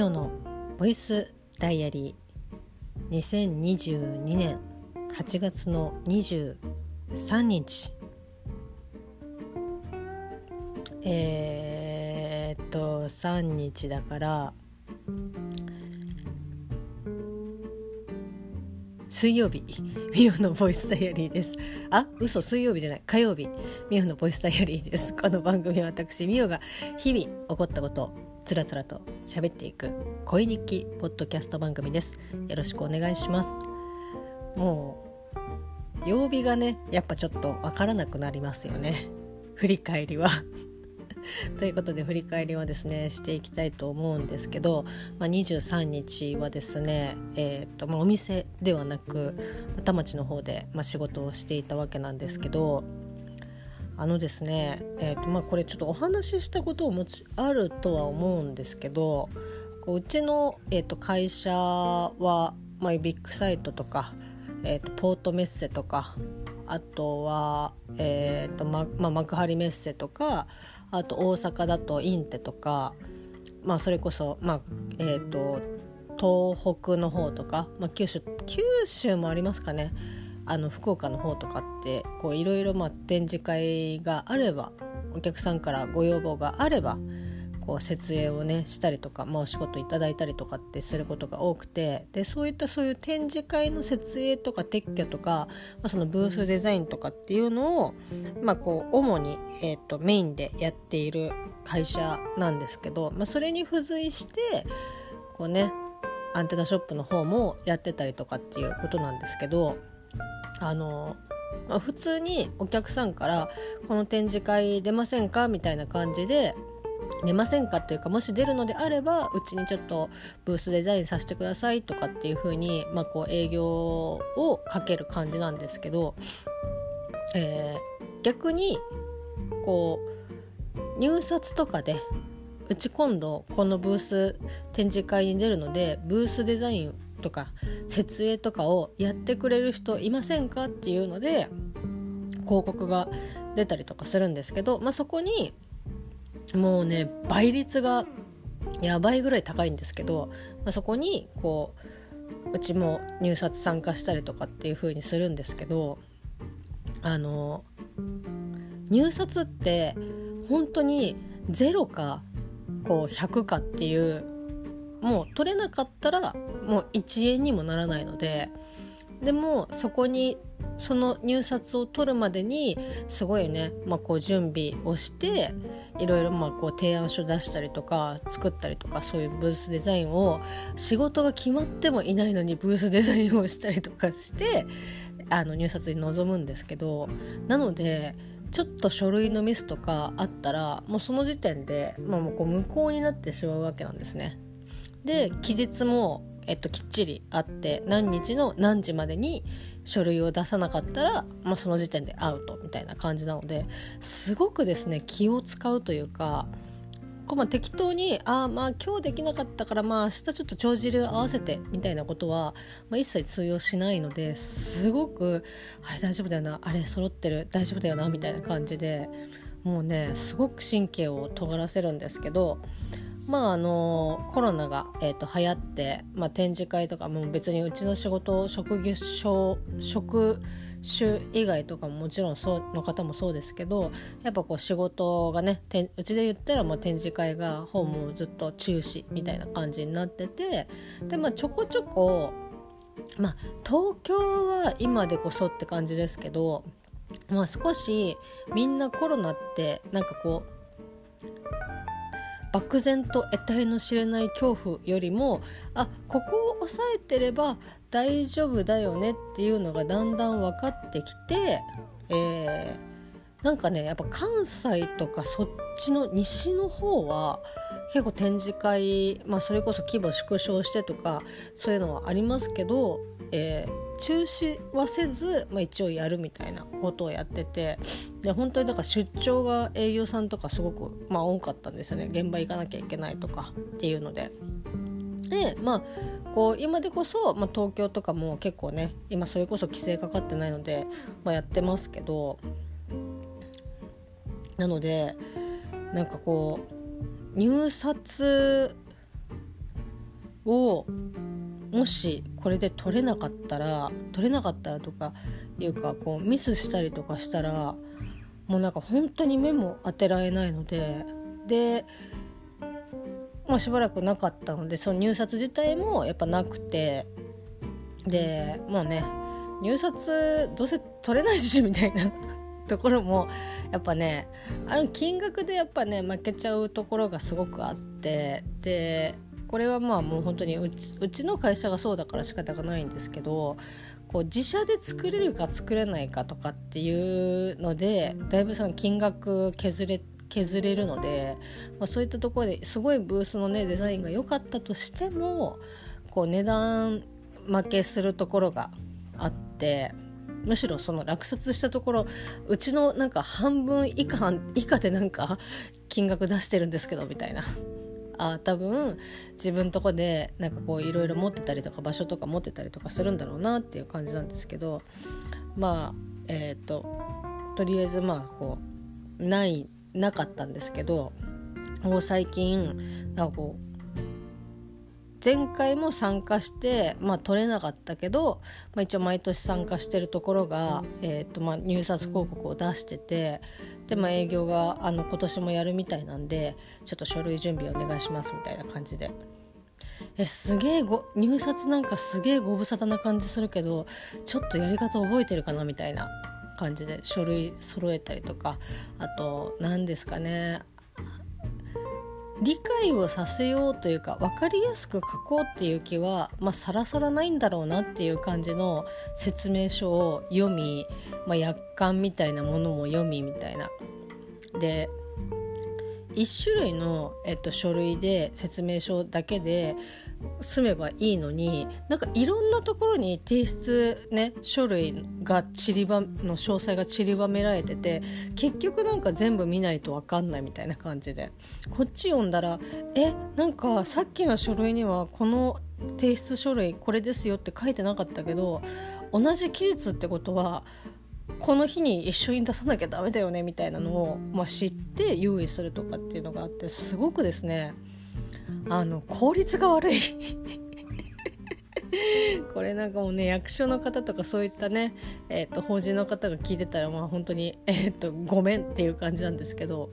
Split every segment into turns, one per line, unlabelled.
ミオのボイスダイアリー2022年8月の23日。えー、っと3日だから水曜日。ミオのボイスダイアリーです。あ嘘水曜日じゃない。火曜日。ミオのボイスダイアリーです。この番組は私ミオが日々起こったこと。つらつらと喋っていく恋日記ポッドキャスト番組です。よろしくお願いします。もう曜日がねやっぱちょっとわからなくなりますよね。振り返りは。ということで振り返りはですねしていきたいと思うんですけど、まあ、23日はですね、えーとまあ、お店ではなく田町の方で、まあ、仕事をしていたわけなんですけどあのですね、えーとまあ、これちょっとお話ししたことをもちあるとは思うんですけどうちの、えー、と会社は、まあ、ビッグサイトとか、えー、とポートメッセとかあとは、えーとままあ、幕張メッセとかあと大阪だとインテとか、まあ、それこそ、まあえーと、東北の方とか、まあ、九州九州もありますかね。あの福岡の方とかっていろいろ展示会があればお客さんからご要望があればこう設営をねしたりとか、まあ、お仕事いただいたりとかってすることが多くてでそういったそういう展示会の設営とか撤去とか、まあ、そのブースデザインとかっていうのを、まあ、こう主に、えーと、メインでやっている会社なんですけど、まあ、それに付随してこうねアンテナショップの方もやってたりとかっていうことなんですけどあのまあ、普通にお客さんから「この展示会出ませんか?」みたいな感じで出ませんかというかもし出るのであればうちにちょっとブースデザインさせてくださいとかっていう風にまあこう営業をかける感じなんですけど、えー、逆にこう入札とかでうち今度このブース展示会に出るのでブースデザインとか設営とかをやってくれる人いませんかっていうので広告が出たりとかするんですけど、まあ、そこにもうね倍率がやばいぐらい高いんですけど、まあ、そこにこううちも入札参加したりとかっていう風にするんですけどあの入札って本当に0かこう100かっていうもう取れなかったらもう1円にもならないのででもそこにその入札を取るまでにすごいね、まあ、こう準備をしていろいろまあこう提案書出したりとか作ったりとかそういうブースデザインを仕事が決まってもいないのにブースデザインをしたりとかしてあの入札に臨むんですけどなのでちょっと書類のミスとかあったらもうその時点で、まあ、もうこう無効になってしまうわけなんですね。で期日もえっと、きっちりあって何日の何時までに書類を出さなかったら、まあ、その時点でアウトみたいな感じなのですごくですね気を使うというかこうまあ適当にああまあ今日できなかったからまあ明日ちょっと帳尻合わせてみたいなことは、まあ、一切通用しないのですごくあれ大丈夫だよなあれ揃ってる大丈夫だよなみたいな感じでもうねすごく神経を尖らせるんですけどまああのコロナが、えーと、流行って、まあ、展示会とかも別にうちの仕事職業職種以外とかももちろんそうの方もそうですけどやっぱこう仕事がねうちで言ったらもう展示会がほぼずっと中止みたいな感じになっててでまあちょこちょこまあ東京は今でこそって感じですけどまあ少しみんなコロナってなんかこう漠然と得体の知れない恐怖よりもあここを押さえてれば大丈夫だよねっていうのがだんだん分かってきて、えー、なんかねやっぱ関西とかそっちの西の方は結構展示会、まあ、それこそ規模縮小してとかそういうのはありますけど、えー中止はせず、まあ、一応やるみたいなことをやっててで本当にだから出張が営業さんとかすごく、まあ、多かったんですよね現場行かなきゃいけないとかっていうので。でまあこう今でこそ、まあ、東京とかも結構ね今それこそ規制かかってないので、まあ、やってますけどなのでなんかこう入札をもしこれで取れなかったら取れなかったらとかいうかこうミスしたりとかしたらもうなんか本当に目も当てられないのででまあ、しばらくなかったのでその入札自体もやっぱなくてでもうね入札どうせ取れないしみたいな ところもやっぱねあの金額でやっぱね負けちゃうところがすごくあってでこれはまあもう本当にうちうちの会社がそうだから仕方がないんですけどこう自社で作れるか作れないかとかっていうのでだいぶその金額削れ削れるので、まあ、そういったところですごいブースのねデザインが良かったとしてもこう値段負けするところがあってむしろその落札したところうちのなんか半分以下以下でなんか金額出してるんですけどみたいな。あ多分自分とこでなんかこういろいろ持ってたりとか場所とか持ってたりとかするんだろうなっていう感じなんですけどまあえっ、ー、ととりあえずまあこうないなかったんですけどもう最近なんかこう前回も参加して、まあ、取れなかったけど、まあ、一応毎年参加してるところが、えーとまあ、入札広告を出しててで、まあ、営業があの今年もやるみたいなんでちょっと書類準備お願いしますみたいな感じで。えすげえ入札なんかすげえご無沙汰な感じするけどちょっとやり方覚えてるかなみたいな感じで書類揃えたりとかあと何ですかね理解をさせようというか分かりやすく書こうっていう気は、まあ、さらさらないんだろうなっていう感じの説明書を読み、まあ、約款みたいなものも読みみたいな。で1種類の、えっと、書類で説明書だけで済めばいいのになんかいろんなところに提出ね書類が散りばの詳細が散りばめられてて結局なんか全部見ないと分かんないみたいな感じで。こっち読んだらえなんかさっきの書類にはこの提出書類これですよって書いてなかったけど同じ期日ってことはこの日に一緒に出さなきゃダメだよねみたいなのを、まあ、知って用意するとかっていうのがあってすごくですねあの効率が悪い。これなんかもうね役所の方とかそういったね、えーと、法人の方が聞いてたらまあ本当に、えーと、ごめんっていう感じなんですけど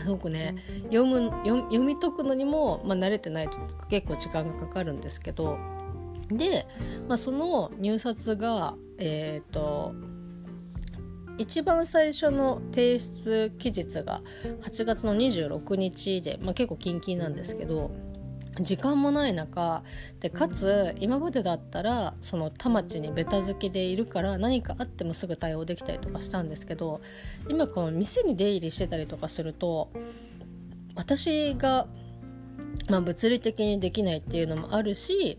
すごくね読む読み解くのにも、まあ、慣れてないと結構時間がかかるんですけどで、まあ、その入札がえっ、ー、と一番最初の提出期日が8月の26日で、まあ、結構キンキンなんですけど時間もない中でかつ今までだったらその田町にベタ付きでいるから何かあってもすぐ対応できたりとかしたんですけど今この店に出入りしてたりとかすると私が、まあ、物理的にできないっていうのもあるし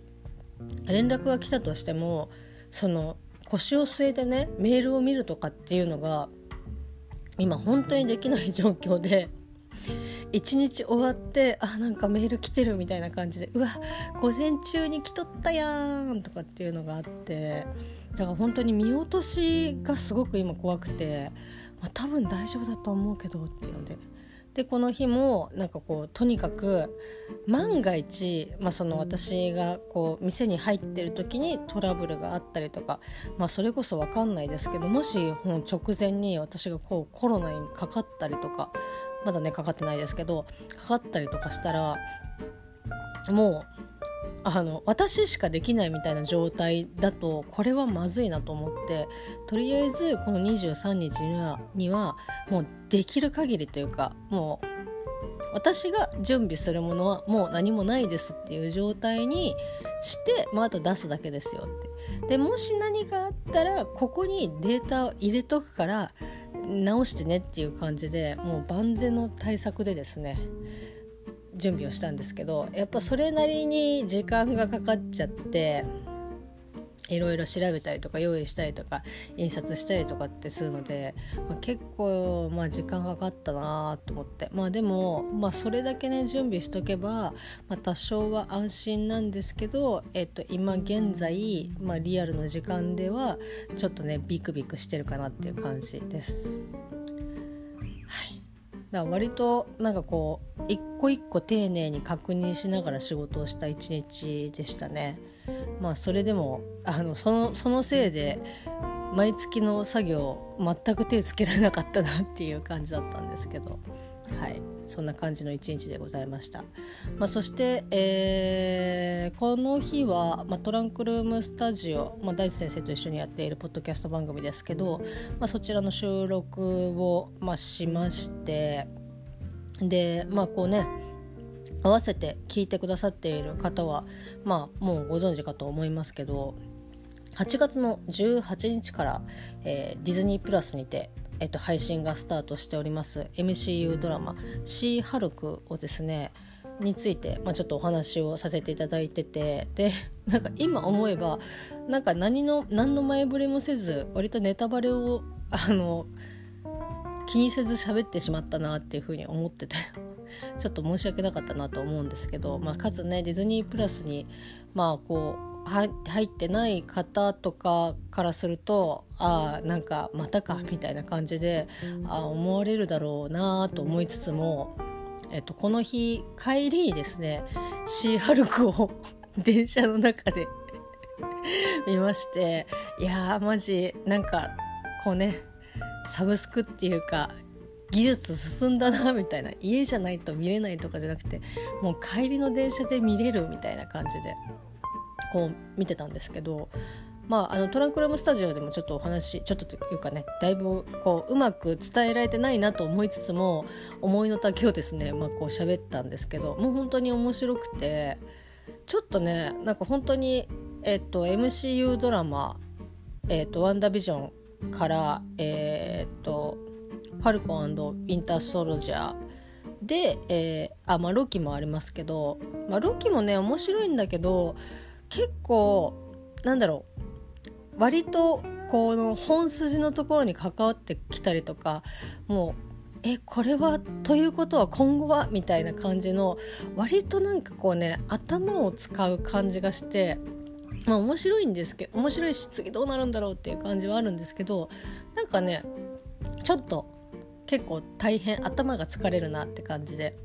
連絡が来たとしてもその腰を据えてねメールを見るとかっていうのが今本当にできない状況で一日終わってあなんかメール来てるみたいな感じでうわ午前中に来とったやんとかっていうのがあってだから本当に見落としがすごく今怖くて、まあ、多分大丈夫だと思うけどっていうのででこの日もなんかこうとにかく万が一、まあ、その私がこう店に入ってる時にトラブルがあったりとか、まあ、それこそ分かんないですけどもしもう直前に私がこうコロナにかかったりとかまだねかかってないですけどかかったりとかしたらもうあの私しかできないみたいな状態だとこれはまずいなと思ってとりあえずこの23日にはにはもうできる限りというかもう私が準備するものはもう何もないですっていう状態にして、まあ、あと出すだけですよって。でもし何かあったらここにデータを入れとくから直してねっていう感じでもう万全の対策でですね準備をしたんですけどやっぱそれなりに時間がかかっちゃっていろいろ調べたりとか用意したりとか印刷したりとかってするので、まあ、結構まあ時間かかったなと思ってまあでも、まあ、それだけね準備しとけば、まあ、多少は安心なんですけど、えっと、今現在、まあ、リアルの時間ではちょっとねビクビクしてるかなっていう感じです。だから割となんかこう一個一個丁寧に確認しながら仕事をした一日でしたね。まあそれでもあのそのそのせいで毎月の作業全く手つけられなかったなっていう感じだったんですけどはい。そんな感じの一日でございました、まあ、そして、えー、この日は、まあ、トランクルームスタジオ、まあ、大地先生と一緒にやっているポッドキャスト番組ですけど、まあ、そちらの収録を、まあ、しましてでまあこうね合わせて聞いてくださっている方はまあもうご存知かと思いますけど8月の18日から、えー、ディズニープラスにて、えっと、配信がスタートしております。MCU ドラマ「シー・ハルク」をですねについて、まあ、ちょっとお話をさせていただいてて。でなんか今思えばなんか何の何の前触れもせず割とネタバレをあの気にせず喋ってしまったなっていうふうに思ってて。ちょっと申し訳なかったなと思うんですけど、まあ、かつねディズニープラスにまあこう入ってない方とかからするとああなんかまたかみたいな感じであ思われるだろうなと思いつつも、えっと、この日帰りにですねシーハルクを電車の中で 見ましていやーマジなんかこうねサブスクっていうか技術進んだなみたいな家じゃないと見れないとかじゃなくてもう帰りの電車で見れるみたいな感じで。こう見てたんですけど、まあ、あのトランクルームスタジオでもちょっとお話ちょっとというかねだいぶこううまく伝えられてないなと思いつつも思いの丈をですね、まあ、こう喋ったんですけどもう本当に面白くてちょっとねなんか本当に、えっと、MCU ドラマ「えっと、ワンダービジョン」からえっとファルコンウィンターソルジャーで、えー、あまあロキもありますけど、まあ、ロキもね面白いんだけど結構なんだろう。割とこの本筋のところに関わってきたりとかもうえこれはということは今後はみたいな感じの割となんかこうね頭を使う感じがしてまあ面白いんですけど面白いし次どうなるんだろうっていう感じはあるんですけどなんかねちょっと結構大変頭が疲れるなって感じで。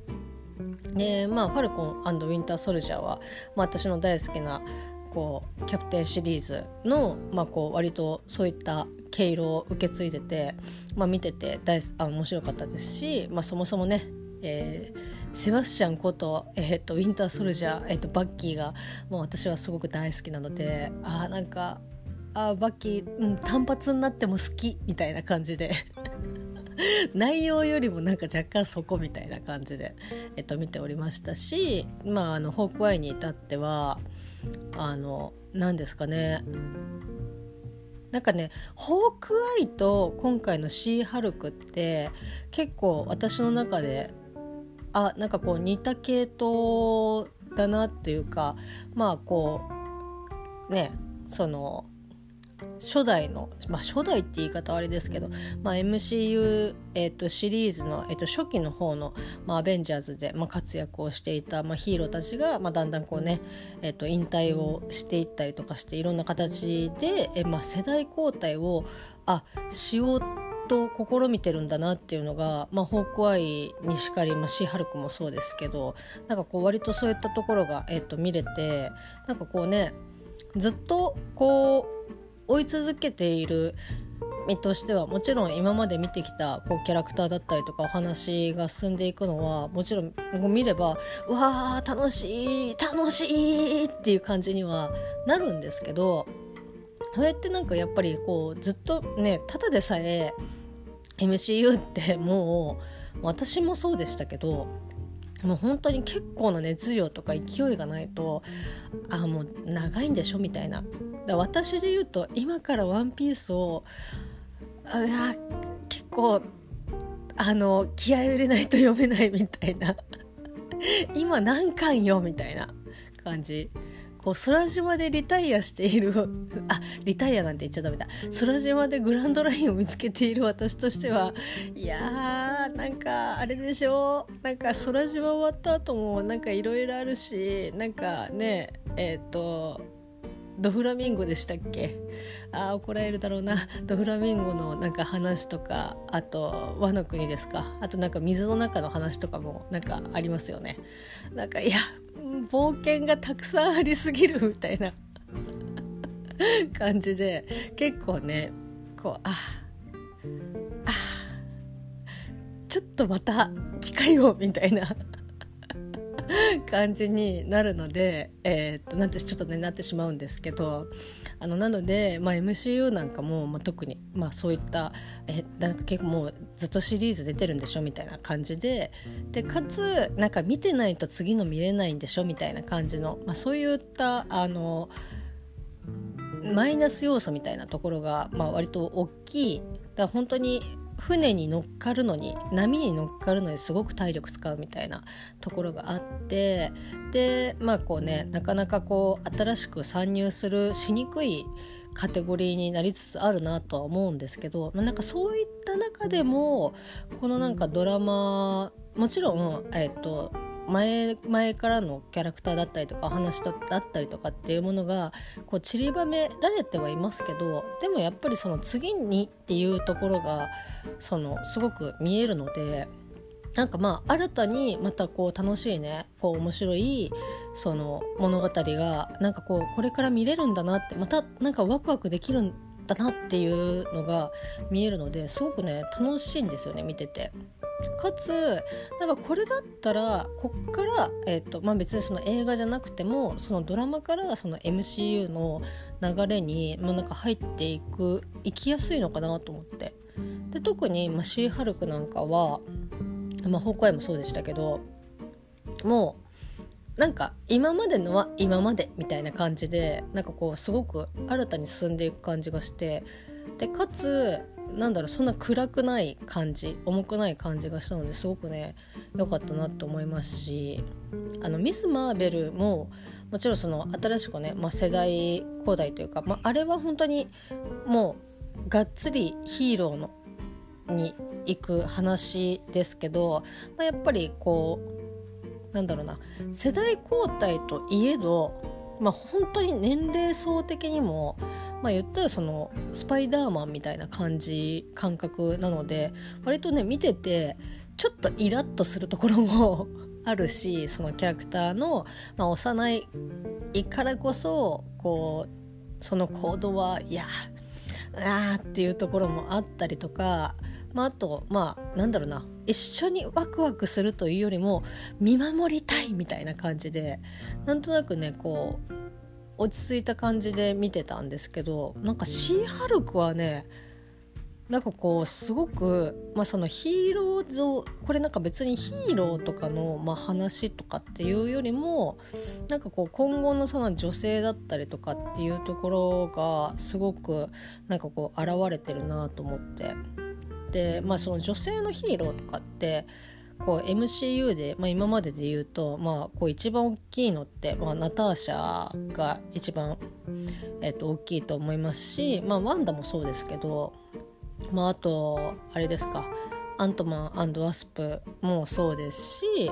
でまあファルコンウィンターソルジャーは、まあ、私の大好きなこうキャプテンシリーズの、まあ、こう割とそういった毛色を受け継いでて、まあ、見てて大あ面白かったですし、まあ、そもそもね、えー、セバスチャンこと,、えーと、ウィンターソルジャー、えーと、バッキーがもう私はすごく大好きなのであなんかあバッキー、うん、単発になっても好きみたいな感じで。内容よりもなんか若干そこみたいな感じで、えっと、見ておりましたし、まあ、あのホークアイに至ってはあの何ですかね。なんかねホークアイと今回のシーハルクって結構私の中であなんかこう似た系統だなっていうかまあこうねその初代の、まあ、初代って言い方はあれですけど、まあ、MCU、えーと、シリーズの、えーと、初期の方の、まあ、アベンジャーズで、まあ、活躍をしていた、まあ、ヒーローたちが、まあ、だんだんこうね、えーと、引退をしていったりとかしていろんな形で、えーまあ、世代交代をあしようと試みてるんだなっていうのが、まあ、ホークアイにしかり、まあ、シーハルクもそうですけどなんかこう割とそういったところが、えー、と見れてなんかこうねずっとこう追い続けている身としてはもちろん今まで見てきたこうキャラクターだったりとかお話が進んでいくのはもちろん見ればうわー楽しい楽しいっていう感じにはなるんですけどそれってなんかやっぱりこうずっとねただでさえ MCU ってもう私もそうでしたけどもう本当に結構な熱量とか勢いがないとあもう長いんでしょみたいな。だ私で言うと今から「ワンピースをあ結構あの気合を入れないと読めないみたいな。今何巻よみたいな感じ。こう空島でリタイアしている あリタイアなんて言っちゃダメだ。空島でグランドラインを見つけている私としてはいやーなんかあれでしょなんか空島終わった後もなんかいろいろあるしなんかねえっ、ー、とドフラミンゴでしたっけ？あ怒られるだろうな。ドフラミンゴのなんか話とかあと和の国ですか？あとなんか水の中の話とかもなんかありますよね。なんかいや冒険がたくさんありすぎるみたいな 感じで結構ねこうああちょっとまた機会をみたいな 感じになるので、えー、っとなんてちょっとねなってしまうんですけどあのなので、まあ、MCU なんかも、まあ、特に、まあ、そういったえなんか結構もうずっとシリーズ出てるんでしょみたいな感じででかつなんか見てないと次の見れないんでしょみたいな感じの、まあ、そういったあのマイナス要素みたいなところが、まあ、割と大きい。だ本当に船に乗っかるのに波に乗っかるのにすごく体力使うみたいなところがあってでまあこうねなかなかこう新しく参入するしにくいカテゴリーになりつつあるなとは思うんですけどなんかそういった中でもこのなんかドラマもちろん、えっと前前からのキャラクターだったりとか話だったりとかっていうものがこう散りばめられてはいますけどでもやっぱりその次にっていうところがそのすごく見えるのでなんかまあ新たにまたこう楽しいねこう面白いその物語がなんかこうこれから見れるんだなってまたなんかワクワクできるんだなっていうのが見えるのですごくね楽しいんですよね見てて。かつなんかこれだったらこっから、えーとまあ、別にその映画じゃなくてもそのドラマからその MCU の流れにもうなんか入っていく行きやすいのかなと思って。で特に、まあ、シーハルクなんかは、まあ、ホークアイもそうでしたけどもうなんか今までのは今までみたいな感じでなんかこうすごく新たに進んでいく感じがしてでかつなんだろうそんな暗くない感じ重くない感じがしたのですごくね良かったなと思いますしあのミス・マーベルももちろんその新しくね、まあ、世代交代というか、まあ、あれは本当にもうがっつりヒーローのに行く話ですけど、まあ、やっぱりこうなんだろうな世代交代といえど、まあ、本当に年齢層的にもまあ言ったらそのスパイダーマンみたいな感じ感覚なので割とね見ててちょっとイラッとするところも あるしそのキャラクターの、まあ、幼いからこそこうその行動はいやあーっていうところもあったりとか、まあ、あとまあなんだろうな一緒にワクワクするというよりも見守りたいみたいな感じでなんとなくねこう落ち着いた感じで見てたんですけどなんかシーハルクはねなんかこうすごく、まあ、そのヒーロー像これなんか別にヒーローとかの、まあ、話とかっていうよりもなんかこう今後のその女性だったりとかっていうところがすごくなんかこう現れてるなと思って。でまあその女性のヒーローとかってこう MCU で、まあ、今までで言うと、まあ、こう一番大きいのって、まあ、ナターシャが一番、えっと、大きいと思いますし、まあ、ワンダもそうですけど、まあ、あとあれですかアントマンワスプもそうですし、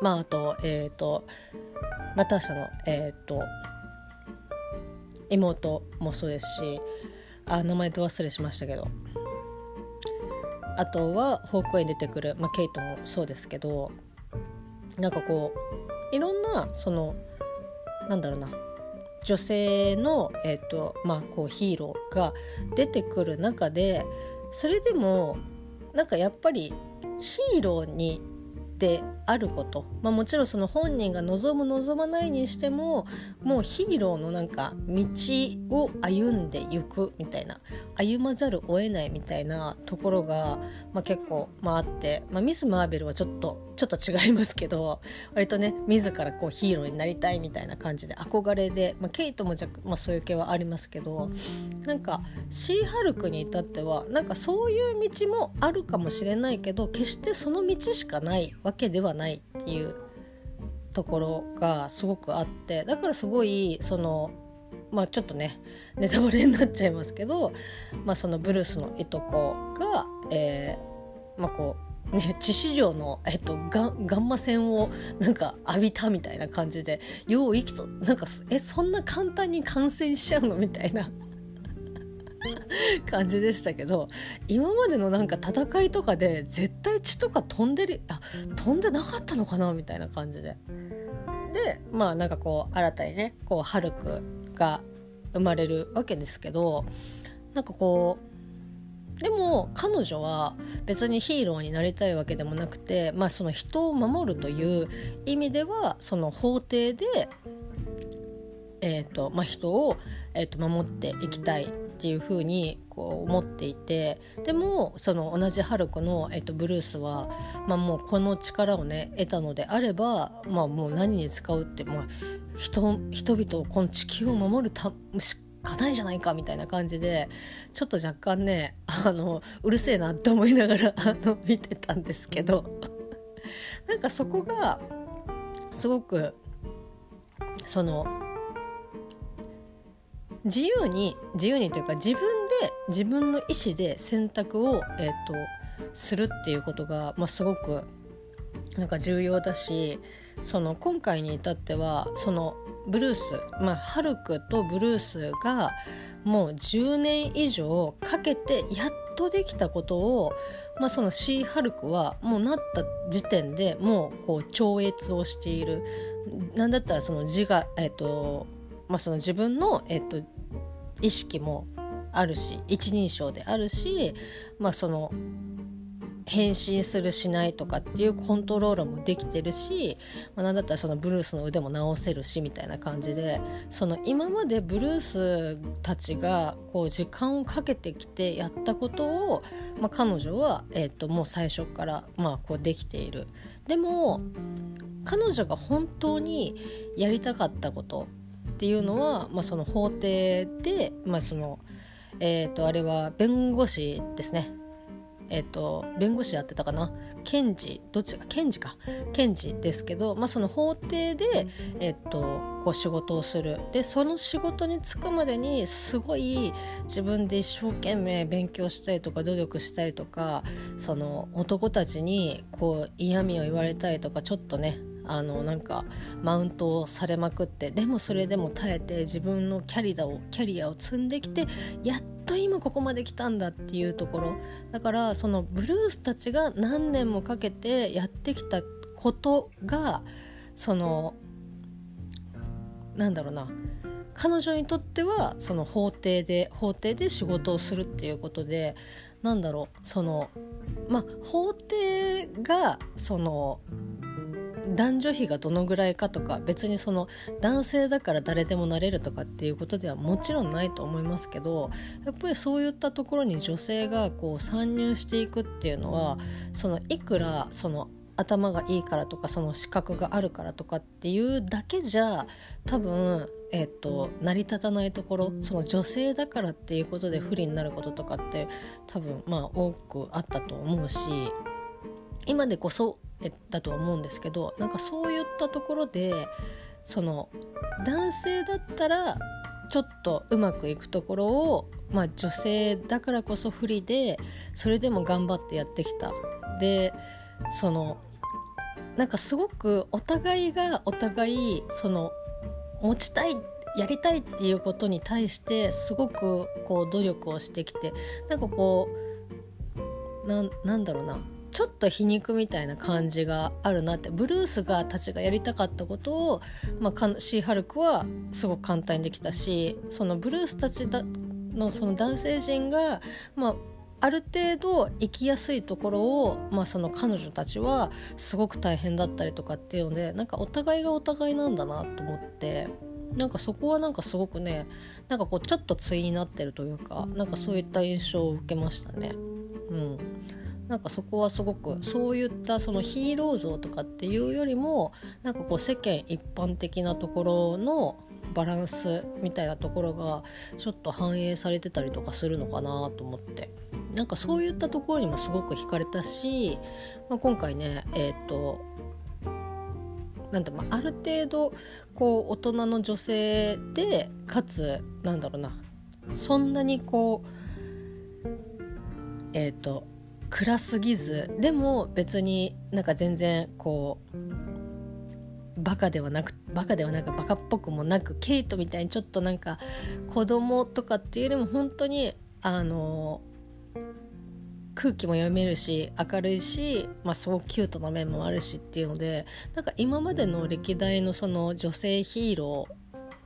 まあ、あと,、え、ー、とナターシャの、えっ、ー、と妹もそうですしあ名前と忘れしましたけど。あとはホークアイに出てくる、まあ、ケイトもそうですけどなんかこういろんなそのなんだろうな女性の、えーとまあ、こうヒーローが出てくる中でそれでもなんかやっぱりヒーローにであること、まあ、もちろんその本人が望む望まないにしてももうヒーローのなんか道を歩んでいくみたいな歩まざるを得ないみたいなところが、まあ、結構、まあ、って、まあ、ミス・マーベルはちょっとちょっと違いますけど割とね自らこうヒーローになりたいみたいな感じで憧れで、まあ、ケイトもじゃ、まあ、そういう系はありますけどなんかシーハルクに至ってはなんかそういう道もあるかもしれないけど決してその道しかないわけわけではないっていうところがすごくあってだからすごいそのまあちょっとねネタバレになっちゃいますけど、まあ、そのブルースのいとこが、えーまあ、こうね、致死量の、えっと、ガガンマ線をなんか浴びたみたいな感じでよう生きとなんかえそんな簡単に感染しちゃうの？みたいな。感じでしたけど今までのなんか戦いとかで絶対血とか飛んでるあ飛んでなかったのかなみたいな感じで。でまあなんかこう新たにねこうハルクが生まれるわけですけどなんかこうでも彼女は別にヒーローになりたいわけでもなくて、まあ、その人を守るという意味ではその法廷で、えーとまあ、人を、えー、と守っていきたいっていうふうにこう思っていてでもその同じハルクの、えっと、ブルースは、まあ、もうこの力をね得たのであれば、まあ、もう何に使うってもう人人々をこの地球を守るたしかないじゃないかみたいな感じでちょっと若干ねあのうるせえなって思いながらあの見てたんですけどなんかそこがすごくその自由に自由にというか自分で自分の意思で選択を、えーと、するっていうことが、まあ、すごくなんか重要だしその今回に至ってはそのブルース、まあ、ハルクとブルースがもう10年以上かけてやっとできたことを、まあ、そのシー・ハルクはもうなった時点でもうこう超越をしている。なんだったらその自我、え、ー、とまあ、その自分の、えっと、意識もあるし一人称であるし、まあ、その変身するしないとかっていうコントロールもできてるし、まあ、なんだったらそのブルースの腕も直せるしみたいな感じでその今までブルースたちがこう時間をかけてきてやったことを、まあ、彼女は、えー、ともう最初からまあこうできている。でも彼女が本当にやりたかったことっていうのは、まあ、その法廷で、まあそのえー、とあれは弁護士ですね。えっ、ー、と弁護士やってたかな？検事どっちか検事か。検事ですけど、まあ、その法廷で、えっ、ー、とこう仕事をする。でその仕事に就くまでにすごい自分で一生懸命勉強したりとか努力したりとかその男たちにこう嫌味を言われたりとかちょっとねあのなんかマウントをされまくってでもそれでも耐えて自分のキャリアをキャリアを積んできてやっと今ここまで来たんだっていうところ。だからそのブルースたちが何年もかけてやってきたことがそのなんだろうな。彼女にとってはその法廷で法廷で仕事をするっていうことでなんだろう。そのまあ法廷がその男女比がどのぐらいかとか別にその男性だから誰でもなれるとかっていうことではもちろんないと思いますけどやっぱりそういったところに女性がこう参入していくっていうのはそのいくらその頭がいいからとかその資格があるからとかっていうだけじゃ多分、えーと、成り立たないところその女性だからっていうことで不利になることとかって多分まあ多くあったと思うし今でこそだと思うんですけどなんかそういったところでその男性だったらちょっとうまくいくところを、まあ、女性だからこそ不利でそれでも頑張ってやってきた。でそのなんかすごくお互いがお互いその持ちたいやりたいっていうことに対してすごくこう努力をしてきてなんかこうなんだろうなちょっと皮肉みたいな感じがあるなってブルースがたちがやりたかったことを、まあ、シーハルクはすごく簡単にできたしそのブルースたちだのその男性陣が、まあ、ある程度生きやすいところを、まあ、その彼女たちはすごく大変だったりとかっていうのでなんかお互いがお互いなんだなと思ってなんかそこはなんかすごくねなんかこうちょっと対になってるというかなんかそういった印象を受けましたね。うんなんかそこはすごくそういったそのヒーロー像とかっていうよりもなんかこう世間一般的なところのバランスみたいなところがちょっと反映されてたりとかするのかなと思って。なんかそういったところにもすごく惹かれたし、まあ、今回ねえっ、ー、となんて、まあ、ある程度こう大人の女性でかつなんだろうなそんなにこうえっ、ー、と暗すぎずでも別になんか全然こうバカではなくバカではなくバカっぽくもなくケイトみたいにちょっとなんか子供とかっていうよりも本当にあの空気も読めるし明るいし、まあ、すごくキュートな面もあるしっていうのでなんか今までの歴代のその女性ヒーロ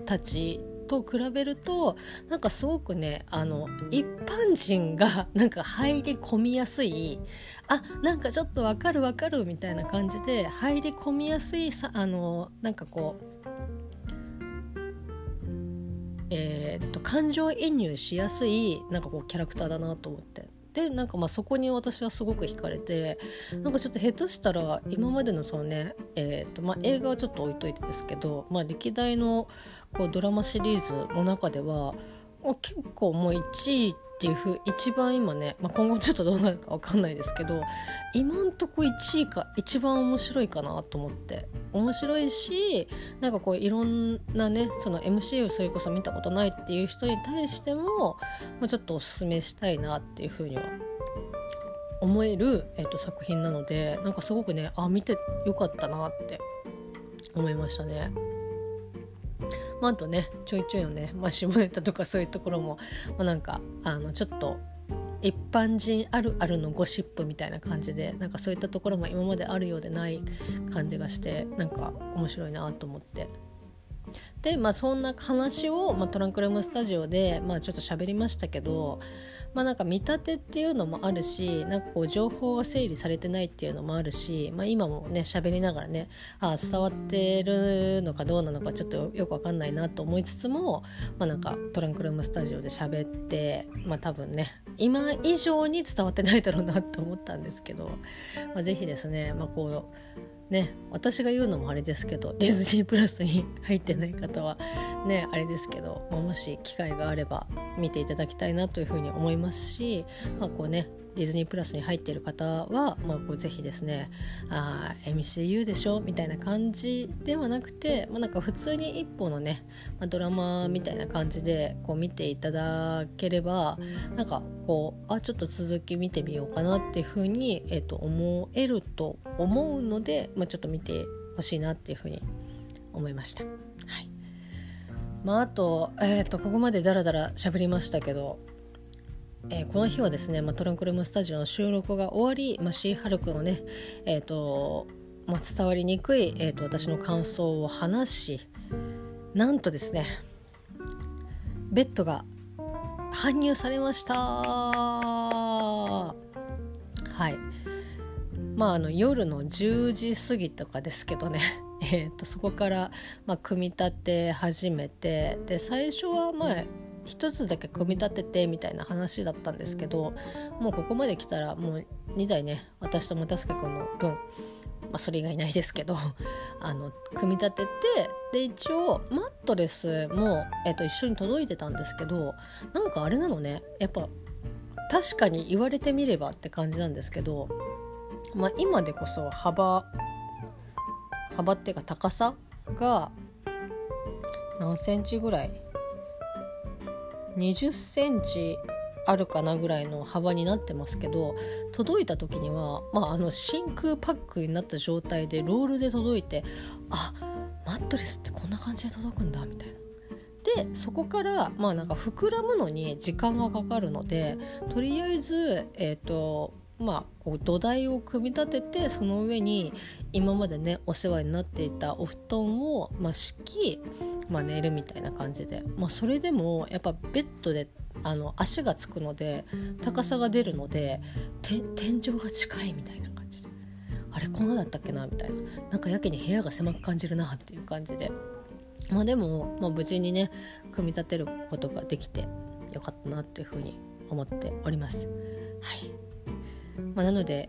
ーたちと比べるとなんかすごくねあの一般人が なんか入り込みやすいあなんかちょっとわかるわかるみたいな感じで入り込みやすいさあのなんかこうえー、っと感情移入しやすいなんかこうキャラクターだなと思って。でなんかまあそこに私はすごく惹かれてなんかちょっと下手したら今までのそのね、えーとまあ、映画はちょっと置いといてですけど、まあ、歴代のこうドラマシリーズの中では結構もう1位っていうふう一番今ね、まあ、今後ちょっとどうなるか分かんないですけど今んとこ1位か一番面白いかなと思って面白いしなんかこういろんなねその MCU それこそ見たことないっていう人に対しても、まあ、ちょっとおすすめしたいなっていうふうには思える、えー、と作品なのでなんかすごくねあ見てよかったなって思いましたね。まあ、あとねちょいちょいのね、まあ、下ネタとかそういうところも、まあ、なんかあのちょっと一般人あるあるのゴシップみたいな感じでなんかそういったところも今まであるようでない感じがしてなんか面白いなと思って。でまあそんな話を、まあ、トランクルームスタジオで、まあ、ちょっと喋りましたけどまあなんか見立てっていうのもあるしなんかこう情報が整理されてないっていうのもあるし、まあ、今もね喋りながらねあ伝わってるのかどうなのかちょっとよくわかんないなと思いつつも、まあ、なんかトランクルームスタジオで喋ってまあ多分ね今以上に伝わってないだろうなと思ったんですけど、まあ、是非ですね、まあ、こうね私が言うのもあれですけどディズニープラスに入ってない方はねあれですけど、まあ、もし機会があれば見ていただきたいなというふうに思いますし、まあ、こうねディズニープラスに入っている方は、まあ、こうぜひですねあ MCU でしょみたいな感じではなくて、まあ、なんか普通に一本のね、まあ、ドラマみたいな感じでこう見ていただければなんかこうあちょっと続き見てみようかなっていうふうに、えー、と思えると思うので、まあ、ちょっと見てほしいなっていうふうに思いました。はいまあ、あと,、えー、とここまでダラダラ喋りましたけどえー、この日はですね、まあ、トランクルームスタジオの収録が終わり、まあ、シーハルクのね、えーとまあ、伝わりにくい、えーと、私の感想を話しなんとですねベッドが搬入されました。はい。まああの夜の10時過ぎとかですけどね。えーとそこから、まあ、組み立て始めてで最初はまあ1つだけ組み立ててみたいな話だったんですけどもうここまで来たらもう2台ね私と又助君の分、まあ、それ以外ないですけど あの組み立ててで一応マットレスも、えー、と一緒に届いてたんですけどなんかあれなのねやっぱ確かに言われてみればって感じなんですけど、まあ、今でこそ幅幅っていうか高さが何センチぐらい20センチあるかなぐらいの幅になってますけど届いた時には、まあ、あの真空パックになった状態でロールで届いてあマットレスってこんな感じで届くんだみたいな。でそこからまあなんか膨らむのに時間がかかるのでとりあえずえっ、ー、とまあ、こう土台を組み立ててその上に今までねお世話になっていたお布団を、まあ、敷き、まあ、寝るみたいな感じで、まあ、それでもやっぱベッドであの足がつくので高さが出るので天井が近いみたいな感じで。あれこんなだったっけな？みたいな。なんかやけに部屋が狭く感じるなっていう感じで。まあでも、まあ、無事にね組み立てることができてよかったなっていうふうに思っております。はい。まあ、なので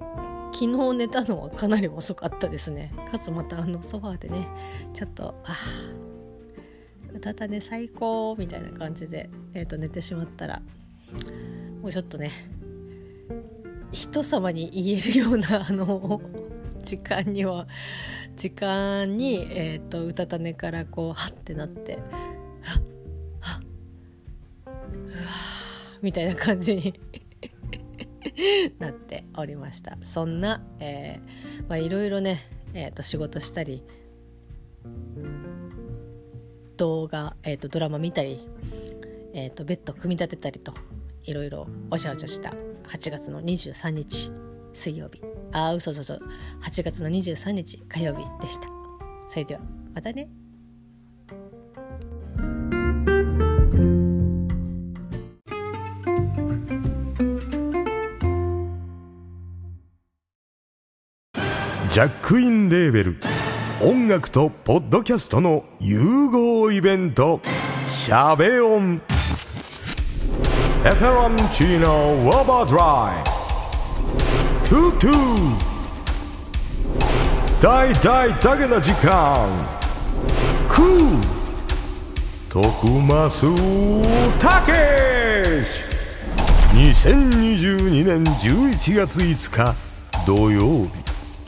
昨日寝たのはかなり遅かったですね。かつまたあのソファーでねちょっとああ歌たね最高みたいな感じで、えー、と寝てしまったらもうちょっとね人様に言えるような あの時間には時間に、えーと、うたた寝からこうハッてなってはっはっうわみたいな感じに なっておりました。そんな、えーまあ、いろいろね、えー、と仕事したり動画、えー、とドラマ見たり、えー、とベッド組み立てたりといろいろおしゃおしゃした。8月の23日水曜日。ああ嘘嘘嘘。8月の23日火曜日でした。それではまたね。
ジャックインレーベル。音楽とポッドキャストの融合イベント「シャベオン」「エフェロンチーノウォーバードライ」「トゥトゥ」大大だけな時間。クー。徳マスたけし2022年11月5日土曜日